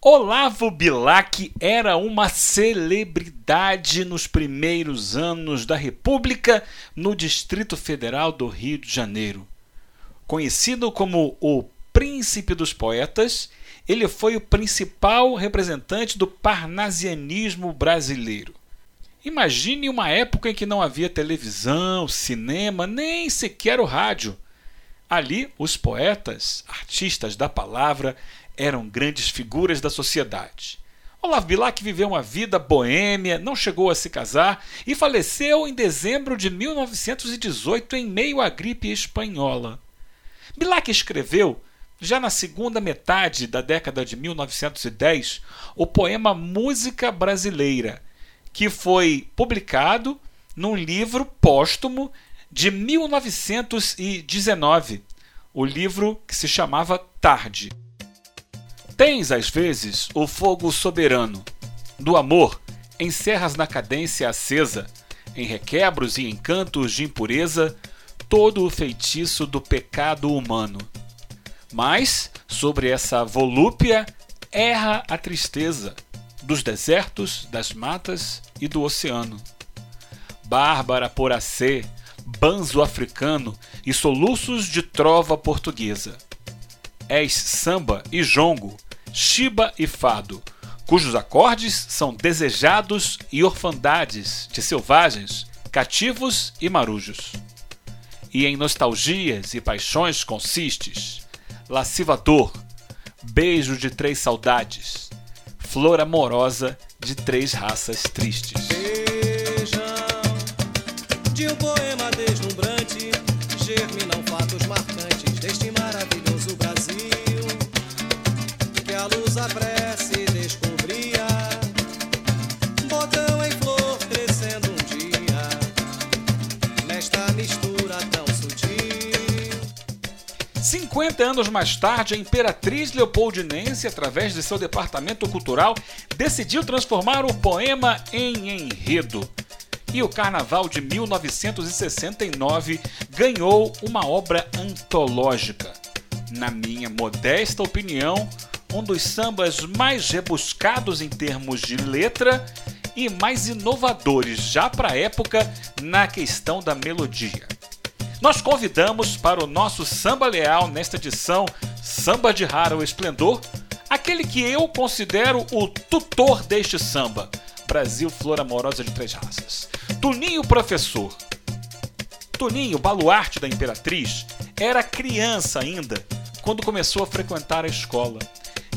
Olavo Bilac era uma celebridade nos primeiros anos da República no Distrito Federal do Rio de Janeiro. Conhecido como o Príncipe dos Poetas, ele foi o principal representante do parnasianismo brasileiro. Imagine uma época em que não havia televisão, cinema, nem sequer o rádio. Ali, os poetas, artistas da palavra, eram grandes figuras da sociedade. Olavo Bilac viveu uma vida boêmia, não chegou a se casar e faleceu em dezembro de 1918 em meio à gripe espanhola. Bilac escreveu, já na segunda metade da década de 1910, o poema Música Brasileira, que foi publicado num livro póstumo de 1919, o livro que se chamava Tarde. Tens, às vezes, o fogo soberano do amor, encerras na cadência acesa, em requebros e encantos de impureza, todo o feitiço do pecado humano. Mas, sobre essa volúpia, erra a tristeza dos desertos, das matas e do oceano. Bárbara poracê, banzo africano e soluços de trova portuguesa. És samba e jongo, Shiba e Fado, cujos acordes são desejados e orfandades de selvagens, cativos e marujos. E em nostalgias e paixões consistes, lascivador, beijo de três saudades, flor amorosa de três raças tristes. Vejam, de um poema deslumbrante, germinam 50 anos mais tarde, a Imperatriz Leopoldinense, através de seu departamento cultural, decidiu transformar o poema em enredo. E o Carnaval de 1969 ganhou uma obra antológica. Na minha modesta opinião, um dos sambas mais rebuscados em termos de letra e mais inovadores já para a época na questão da melodia. Nós convidamos para o nosso samba leal nesta edição Samba de Raro Esplendor, aquele que eu considero o tutor deste samba, Brasil Flor Amorosa de Três Raças. Tuninho Professor. Tuninho, baluarte da Imperatriz, era criança ainda quando começou a frequentar a escola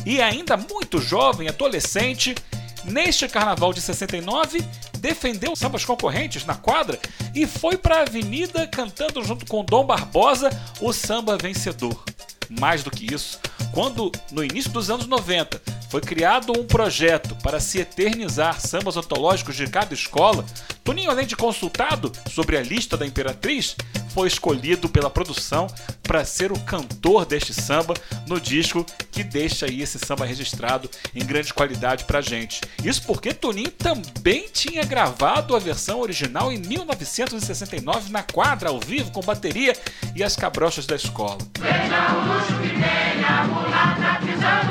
e ainda muito jovem, adolescente, neste carnaval de 69, defendeu sambas concorrentes na quadra e foi para a avenida cantando junto com Dom Barbosa o samba vencedor. Mais do que isso, quando no início dos anos 90 foi criado um projeto para se eternizar sambas antológicos de cada escola, Toninho, além de consultado sobre a lista da Imperatriz, foi escolhido pela produção para ser o cantor deste samba no disco que deixa aí esse samba registrado em grande qualidade pra gente. Isso porque Toninho também tinha gravado a versão original em 1969 na quadra ao vivo com bateria e as cabrochas da escola. Veja o luxo que tem a mulata pisando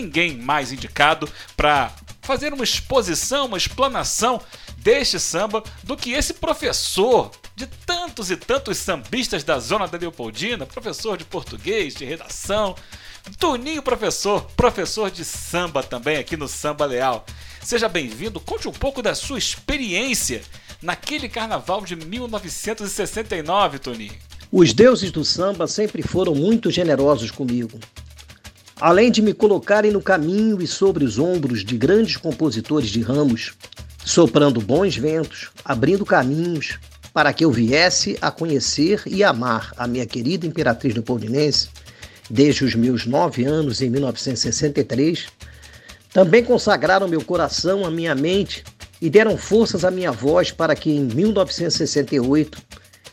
ninguém mais indicado para fazer uma exposição, uma explanação deste samba do que esse professor de tantos e tantos sambistas da zona da Leopoldina, professor de português, de redação, Toninho Professor, professor de samba também aqui no Samba Leal. Seja bem-vindo, conte um pouco da sua experiência naquele carnaval de 1969, Toninho. Os deuses do samba sempre foram muito generosos comigo. Além de me colocarem no caminho e sobre os ombros de grandes compositores de ramos, soprando bons ventos, abrindo caminhos para que eu viesse a conhecer e amar a minha querida imperatriz leopoldinense, desde os meus nove anos em 1963, também consagraram meu coração, a minha mente e deram forças à minha voz para que em 1968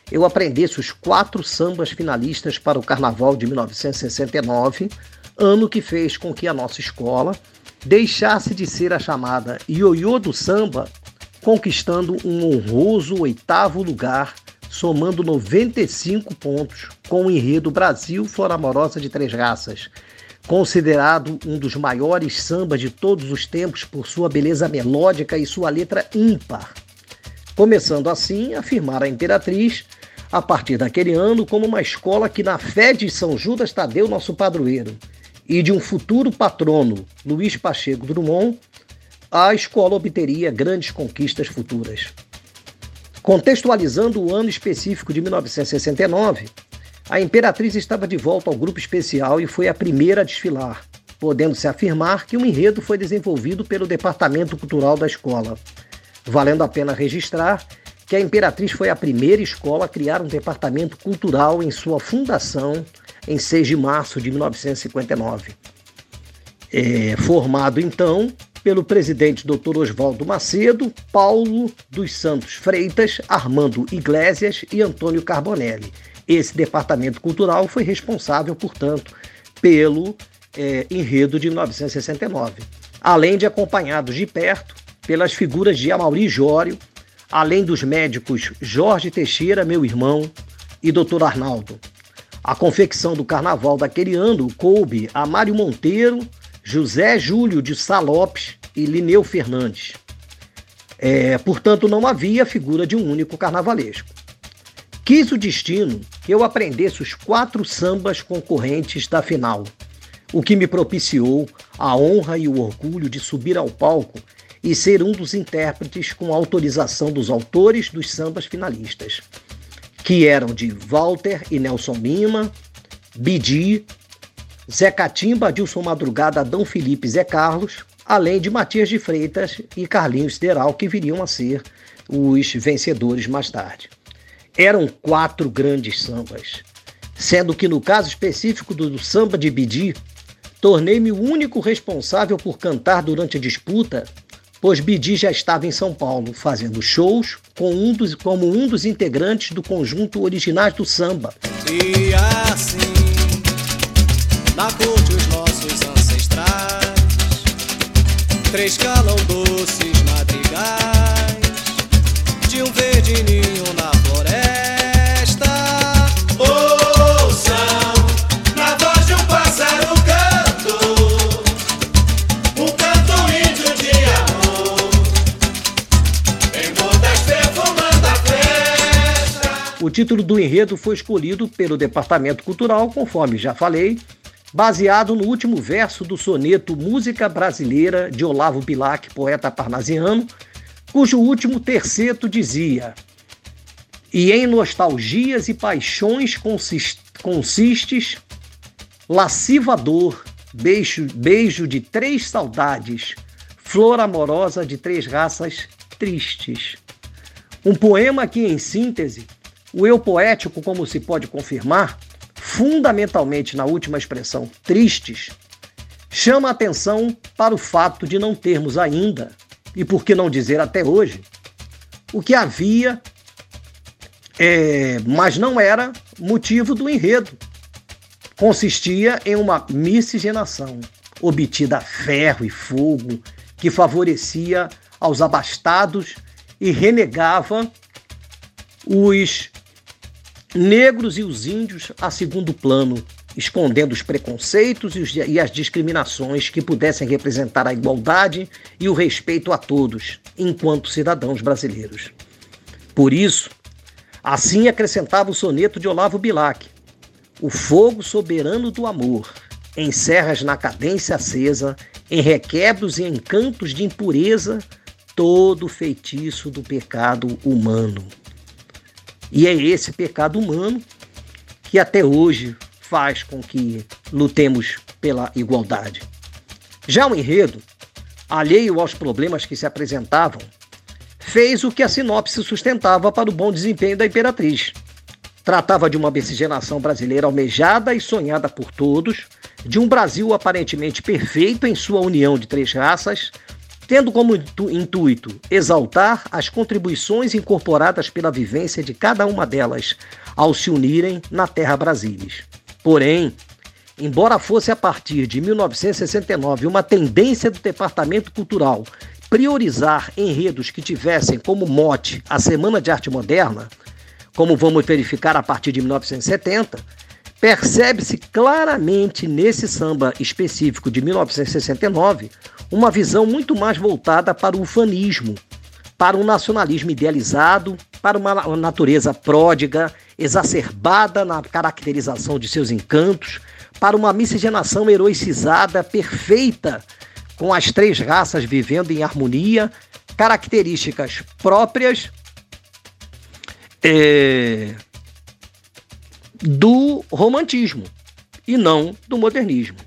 eu aprendesse os quatro sambas finalistas para o Carnaval de 1969, ano que fez com que a nossa escola deixasse de ser a chamada ioiô do samba, conquistando um honroso oitavo lugar, somando 95 pontos com o enredo Brasil Flora Amorosa de Três Raças, considerado um dos maiores sambas de todos os tempos por sua beleza melódica e sua letra ímpar. Começando assim a afirmar a Imperatriz, a partir daquele ano, como uma escola que, na fé de São Judas Tadeu, nosso padroeiro, e de um futuro patrono, Luiz Pacheco Drummond, a escola obteria grandes conquistas futuras. Contextualizando o ano específico de 1969, a Imperatriz estava de volta ao grupo especial e foi a primeira a desfilar, podendo-se afirmar que o enredo foi desenvolvido pelo Departamento Cultural da escola. Valendo a pena registrar que a Imperatriz foi a primeira escola a criar um departamento cultural em sua fundação em 6 de março de 1959. É, formado então pelo presidente Dr. Oswaldo Macedo, Paulo dos Santos Freitas, Armando Iglesias e Antônio Carbonelli, esse departamento cultural foi responsável, portanto, pelo é, enredo de 1969, além de acompanhados de perto pelas figuras de Amauri Jório, além dos médicos Jorge Teixeira, meu irmão, e Dr. Arnaldo. A confecção do carnaval daquele ano coube a Mário Monteiro, José Júlio de Salopes e Lineu Fernandes. É, portanto, não havia figura de um único carnavalesco. Quis o destino que eu aprendesse os quatro sambas concorrentes da final, o que me propiciou a honra e o orgulho de subir ao palco e ser um dos intérpretes com autorização dos autores dos sambas finalistas, que eram de Walter e Nelson Lima, Bidi, Zé Catimba, Adilson Madrugada, Adão Felipe Zé Carlos, além de Matias de Freitas e Carlinhos Deral, que viriam a ser os vencedores mais tarde. Eram quatro grandes sambas, sendo que no caso específico do samba de Bidi, tornei-me o único responsável por cantar durante a disputa, pois Bidi já estava em São Paulo fazendo shows com um dos, como um dos integrantes do conjunto originais do samba. E assim, na corte os nossos ancestrais, três doces título do enredo foi escolhido pelo Departamento Cultural, conforme já falei, baseado no último verso do soneto Música Brasileira de Olavo Bilac, poeta parnasiano, cujo último terceto dizia: E em nostalgias e paixões consistes, lasciva dor, beijo, beijo de três saudades, flor amorosa de três raças tristes. Um poema que, em síntese, o eu poético, como se pode confirmar, fundamentalmente na última expressão, tristes, chama a atenção para o fato de não termos ainda, e por que não dizer até hoje, o que havia, é, mas não era motivo do enredo. Consistia em uma miscigenação obtida a ferro e fogo que favorecia aos abastados e renegava os negros e os índios a segundo plano, escondendo os preconceitos e, as discriminações que pudessem representar a igualdade e o respeito a todos, enquanto cidadãos brasileiros. Por isso, assim acrescentava o soneto de Olavo Bilac: O fogo soberano do amor, em serras na cadência acesa, em requebros e encantos de impureza, todo o feitiço do pecado humano. E é esse pecado humano que até hoje faz com que lutemos pela igualdade. Já o enredo, alheio aos problemas que se apresentavam, fez o que a sinopse sustentava para o bom desempenho da Imperatriz. Tratava de uma miscigenação brasileira almejada e sonhada por todos, de um Brasil aparentemente perfeito em sua união de três raças, tendo como intuito exaltar as contribuições incorporadas pela vivência de cada uma delas ao se unirem na Terra Brasilis. Porém, embora fosse a partir de 1969 uma tendência do Departamento Cultural priorizar enredos que tivessem como mote a Semana de Arte Moderna, como vamos verificar a partir de 1970, percebe-se claramente nesse samba específico de 1969 uma visão muito mais voltada para o ufanismo, para um nacionalismo idealizado, para uma natureza pródiga, exacerbada na caracterização de seus encantos, para uma miscigenação heroicizada, perfeita, com as três raças vivendo em harmonia, características próprias é, do romantismo e não do modernismo.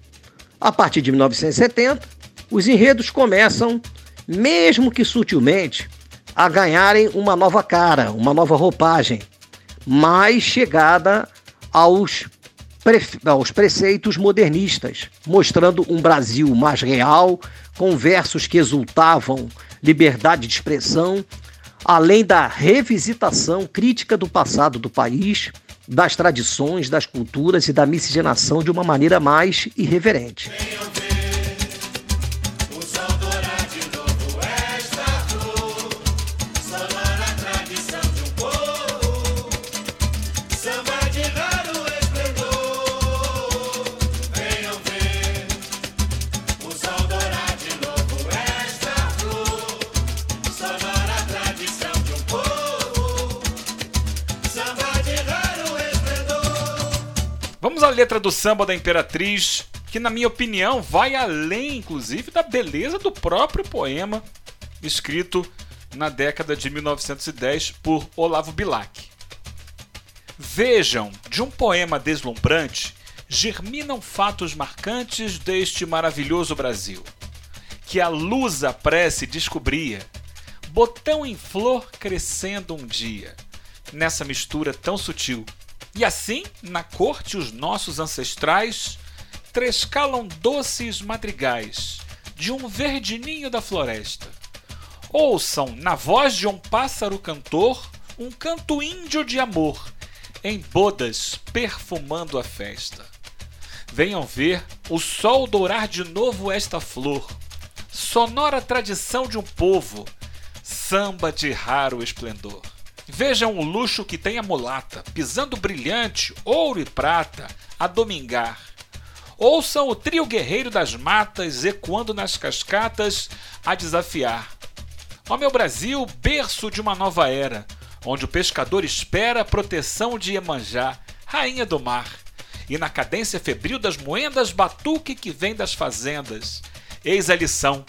A partir de 1970, os enredos começam, mesmo que sutilmente, a ganharem uma nova cara, uma nova roupagem, mais chegada aos, pre... aos preceitos modernistas, mostrando um Brasil mais real, com versos que exultavam liberdade de expressão, além da revisitação crítica do passado do país, das tradições, das culturas e da miscigenação de uma maneira mais irreverente. Vamos à letra do samba da Imperatriz, que, na minha opinião, vai além, inclusive, da beleza do próprio poema escrito na década de 1910 por Olavo Bilac. Vejam, de um poema deslumbrante, germinam fatos marcantes deste maravilhoso Brasil, que a luz a prece descobria, botão em flor crescendo um dia, nessa mistura tão sutil e assim, na corte, os nossos ancestrais trescalam doces madrigais de um verdininho da floresta. Ouçam, na voz de um pássaro cantor, um canto índio de amor, em bodas perfumando a festa. Venham ver o sol dourar de novo esta flor, sonora tradição de um povo, samba de raro esplendor. Vejam o luxo que tem a mulata, pisando brilhante, ouro e prata, a domingar. Ouçam o trio guerreiro das matas, ecoando nas cascatas, a desafiar. Ó meu Brasil, berço de uma nova era, onde o pescador espera a proteção de Iemanjá, rainha do mar. E na cadência febril das moendas, batuque que vem das fazendas. Eis a lição.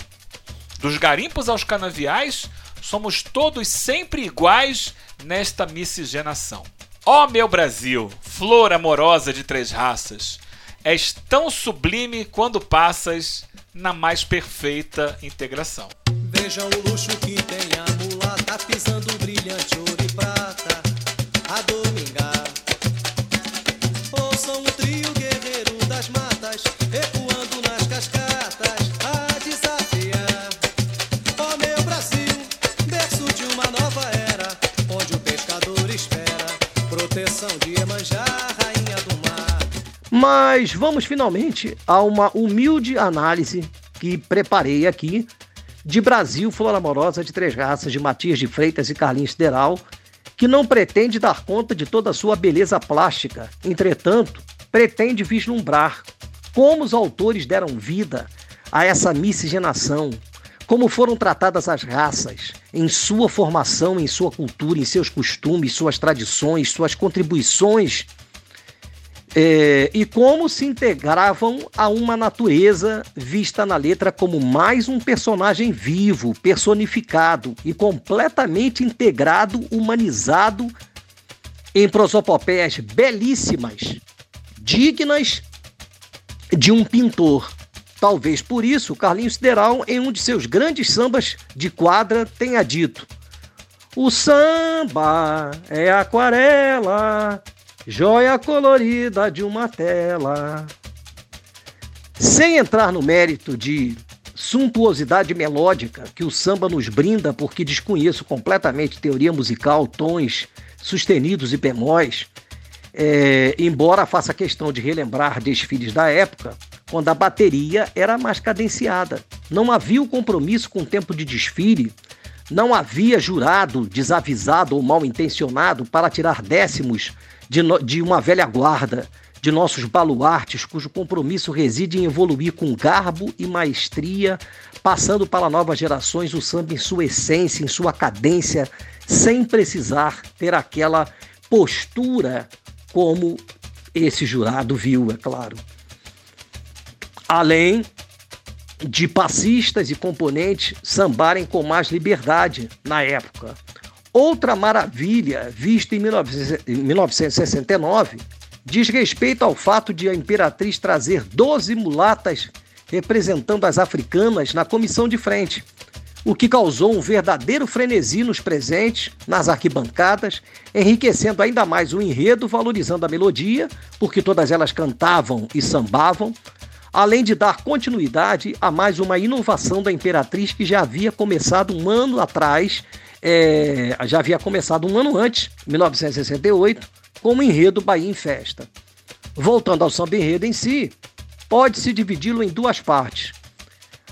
Dos garimpos aos canaviais, somos todos sempre iguais nesta miscigenação. Ó oh, meu Brasil, flor amorosa de três raças, és tão sublime quando passas na mais perfeita integração. Vejam o luxo que tem a mulata pisando brilhante ouro e prata Mas vamos finalmente a uma humilde análise que preparei aqui de Brasil, Flor Amorosa de Três Raças, de Matias de Freitas e Carlinhos Sideral, que não pretende dar conta de toda a sua beleza plástica, entretanto, pretende vislumbrar como os autores deram vida a essa miscigenação, como foram tratadas as raças em sua formação, em sua cultura, em seus costumes, suas tradições, suas contribuições é, e como se integravam a uma natureza vista na letra como mais um personagem vivo, personificado e completamente integrado, humanizado em prosopopeias belíssimas, dignas de um pintor. Talvez por isso Carlinhos Sideral, em um de seus grandes sambas de quadra, tenha dito: O samba é aquarela joia colorida de uma tela. Sem entrar no mérito de suntuosidade melódica que o samba nos brinda, porque desconheço completamente teoria musical, tons sustenidos e bemóis, é, embora faça questão de relembrar desfiles da época, quando a bateria era mais cadenciada. Não havia o compromisso com o tempo de desfile, não havia jurado desavisado ou mal intencionado para tirar décimos de, no, de uma velha guarda, de nossos baluartes, cujo compromisso reside em evoluir com garbo e maestria, passando para novas gerações o samba em sua essência, em sua cadência, sem precisar ter aquela postura como esse jurado viu, é claro. Além de passistas e componentes sambarem com mais liberdade na época. Outra maravilha vista em 1969 diz respeito ao fato de a imperatriz trazer 12 mulatas representando as africanas na comissão de frente, o que causou um verdadeiro frenesi nos presentes, nas arquibancadas, enriquecendo ainda mais o enredo, valorizando a melodia, porque todas elas cantavam e sambavam, além de dar continuidade a mais uma inovação da Imperatriz que já havia começado um ano atrás, é, já havia começado um ano antes, 1968, com o enredo Bahia em Festa. Voltando ao samba enredo em si, pode-se dividi-lo em duas partes.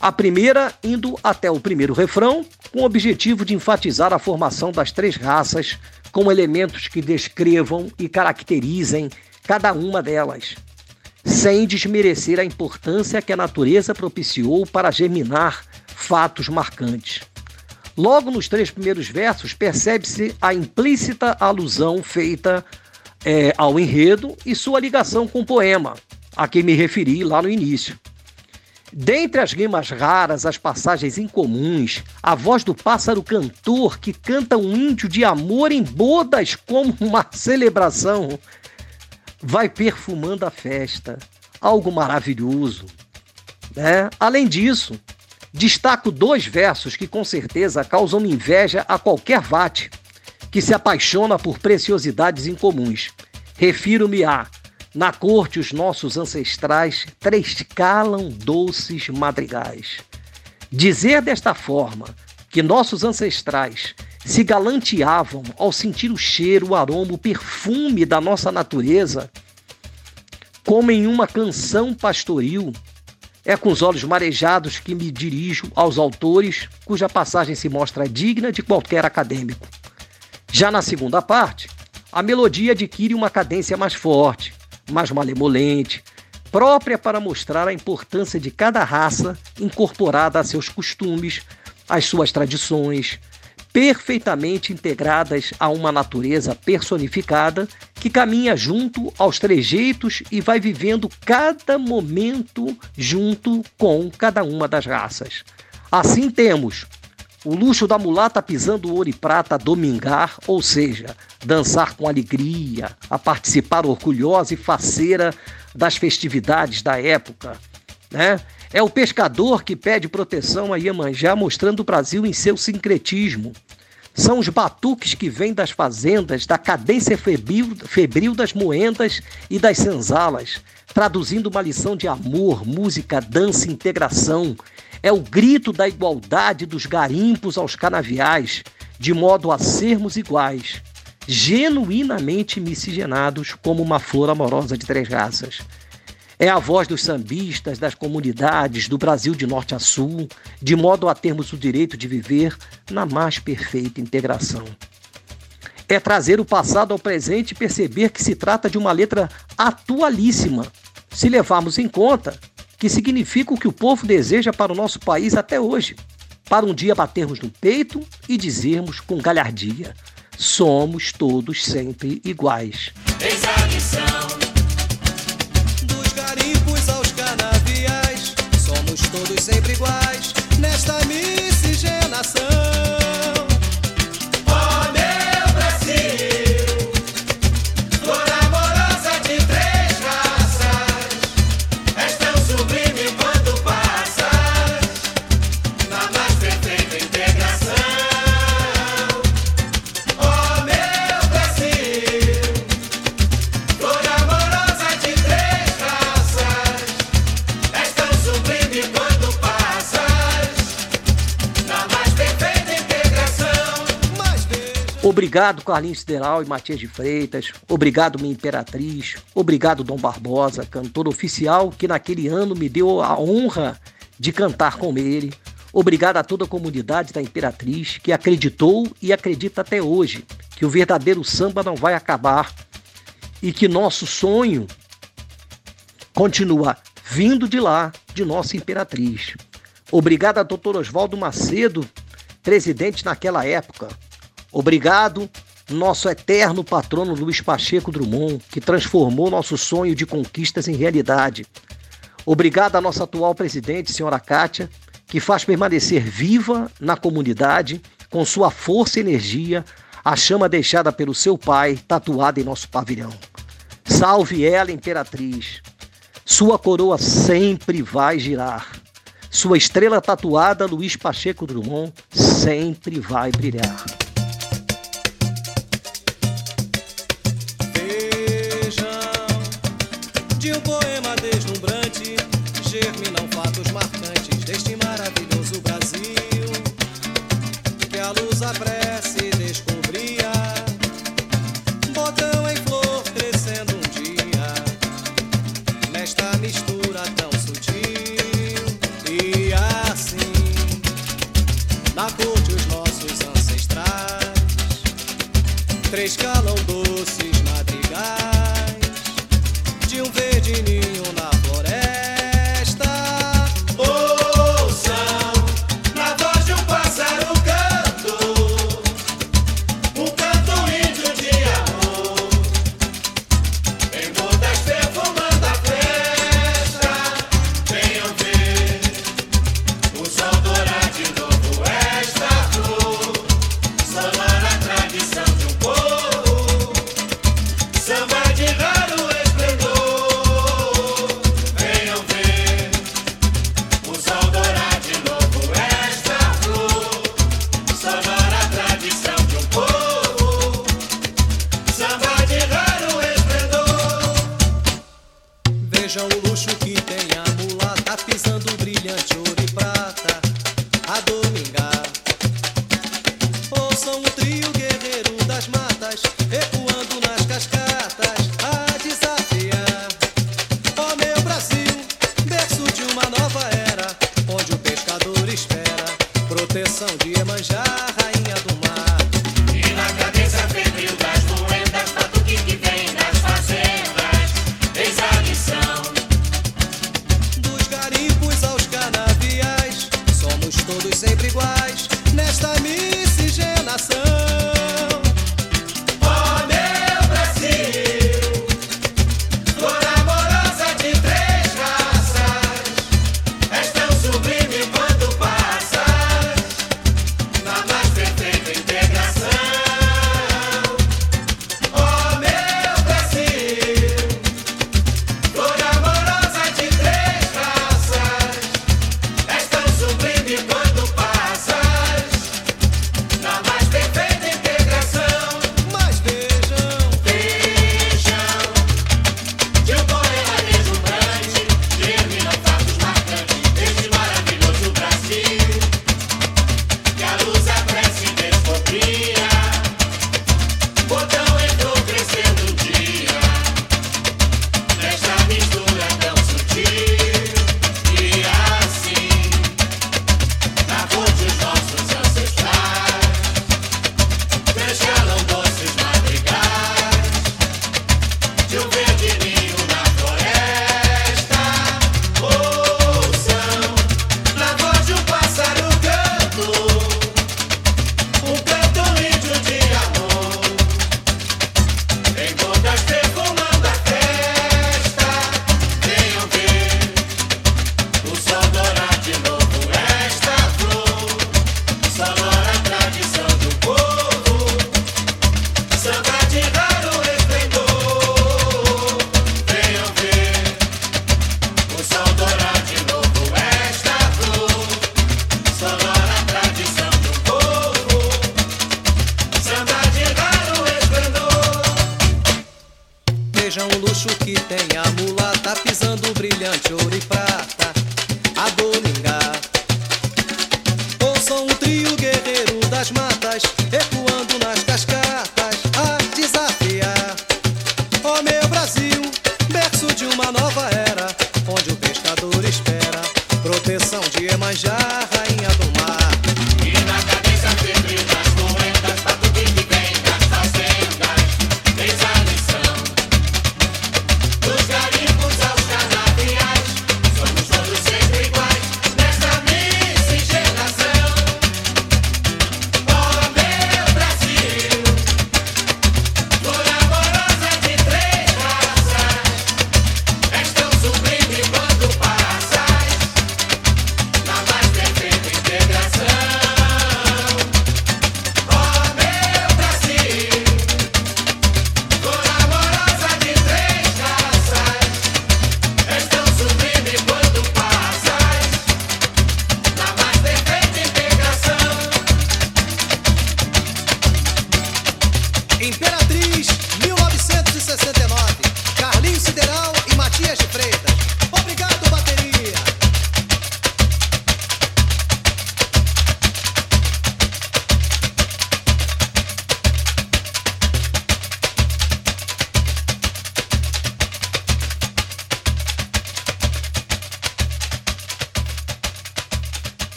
A primeira indo até o primeiro refrão, com o objetivo de enfatizar a formação das três raças com elementos que descrevam e caracterizem cada uma delas, sem desmerecer a importância que a natureza propiciou para germinar fatos marcantes. Logo nos três primeiros versos, percebe-se a implícita alusão feita é, ao enredo e sua ligação com o poema, a que me referi lá no início. Dentre as rimas raras, as passagens incomuns, a voz do pássaro cantor que canta um índio de amor em bodas como uma celebração, vai perfumando a festa. Algo maravilhoso. Né? Além disso, destaco dois versos que com certeza causam inveja a qualquer vate que se apaixona por preciosidades incomuns. Refiro-me a na corte, os nossos ancestrais trescalam doces madrigais. Dizer desta forma que nossos ancestrais se galanteavam ao sentir o cheiro, o aroma, o perfume da nossa natureza, como em uma canção pastoril, é com os olhos marejados que me dirijo aos autores cuja passagem se mostra digna de qualquer acadêmico. Já na segunda parte, a melodia adquire uma cadência mais forte, mais malemolente, própria para mostrar a importância de cada raça incorporada a seus costumes, às suas tradições, perfeitamente integradas a uma natureza personificada que caminha junto aos trejeitos e vai vivendo cada momento junto com cada uma das raças. Assim temos o luxo da mulata pisando ouro e prata a domingar, ou seja, dançar com alegria, a participar orgulhosa e faceira das festividades da época. Né? É o pescador que pede proteção a Iemanjá, mostrando o Brasil em seu sincretismo. São os batuques que vêm das fazendas, da cadência febril, febril das moendas e das senzalas, traduzindo uma lição de amor, música, dança e integração, é o grito da igualdade dos garimpos aos canaviais, de modo a sermos iguais, genuinamente miscigenados como uma flor amorosa de três raças. É a voz dos sambistas, das comunidades, do Brasil de norte a sul, de modo a termos o direito de viver na mais perfeita integração. É trazer o passado ao presente e perceber que se trata de uma letra atualíssima, se levarmos em conta que significa o que o povo deseja para o nosso país até hoje. Para um dia batermos no peito e dizermos com galhardia: somos todos sempre iguais. Eis a lição. Sempre iguais nesta miscigenação. Obrigado, Carlinhos Sideral e Matias de Freitas. Obrigado, minha imperatriz. Obrigado, Dom Barbosa, cantor oficial que naquele ano me deu a honra de cantar com ele. Obrigado a toda a comunidade da Imperatriz que acreditou e acredita até hoje que o verdadeiro samba não vai acabar e que nosso sonho continua vindo de lá, de nossa Imperatriz. Obrigado a doutor Oswaldo Macedo, presidente naquela época, Obrigado, nosso eterno patrono Luiz Pacheco Drummond, que transformou nosso sonho de conquistas em realidade. Obrigado à nossa atual presidente, senhora Kátia, que faz permanecer viva na comunidade, com sua força e energia, a chama deixada pelo seu pai tatuada em nosso pavilhão. Salve ela, imperatriz! Sua coroa sempre vai girar. Sua estrela tatuada, Luiz Pacheco Drummond, sempre vai brilhar. de um poema.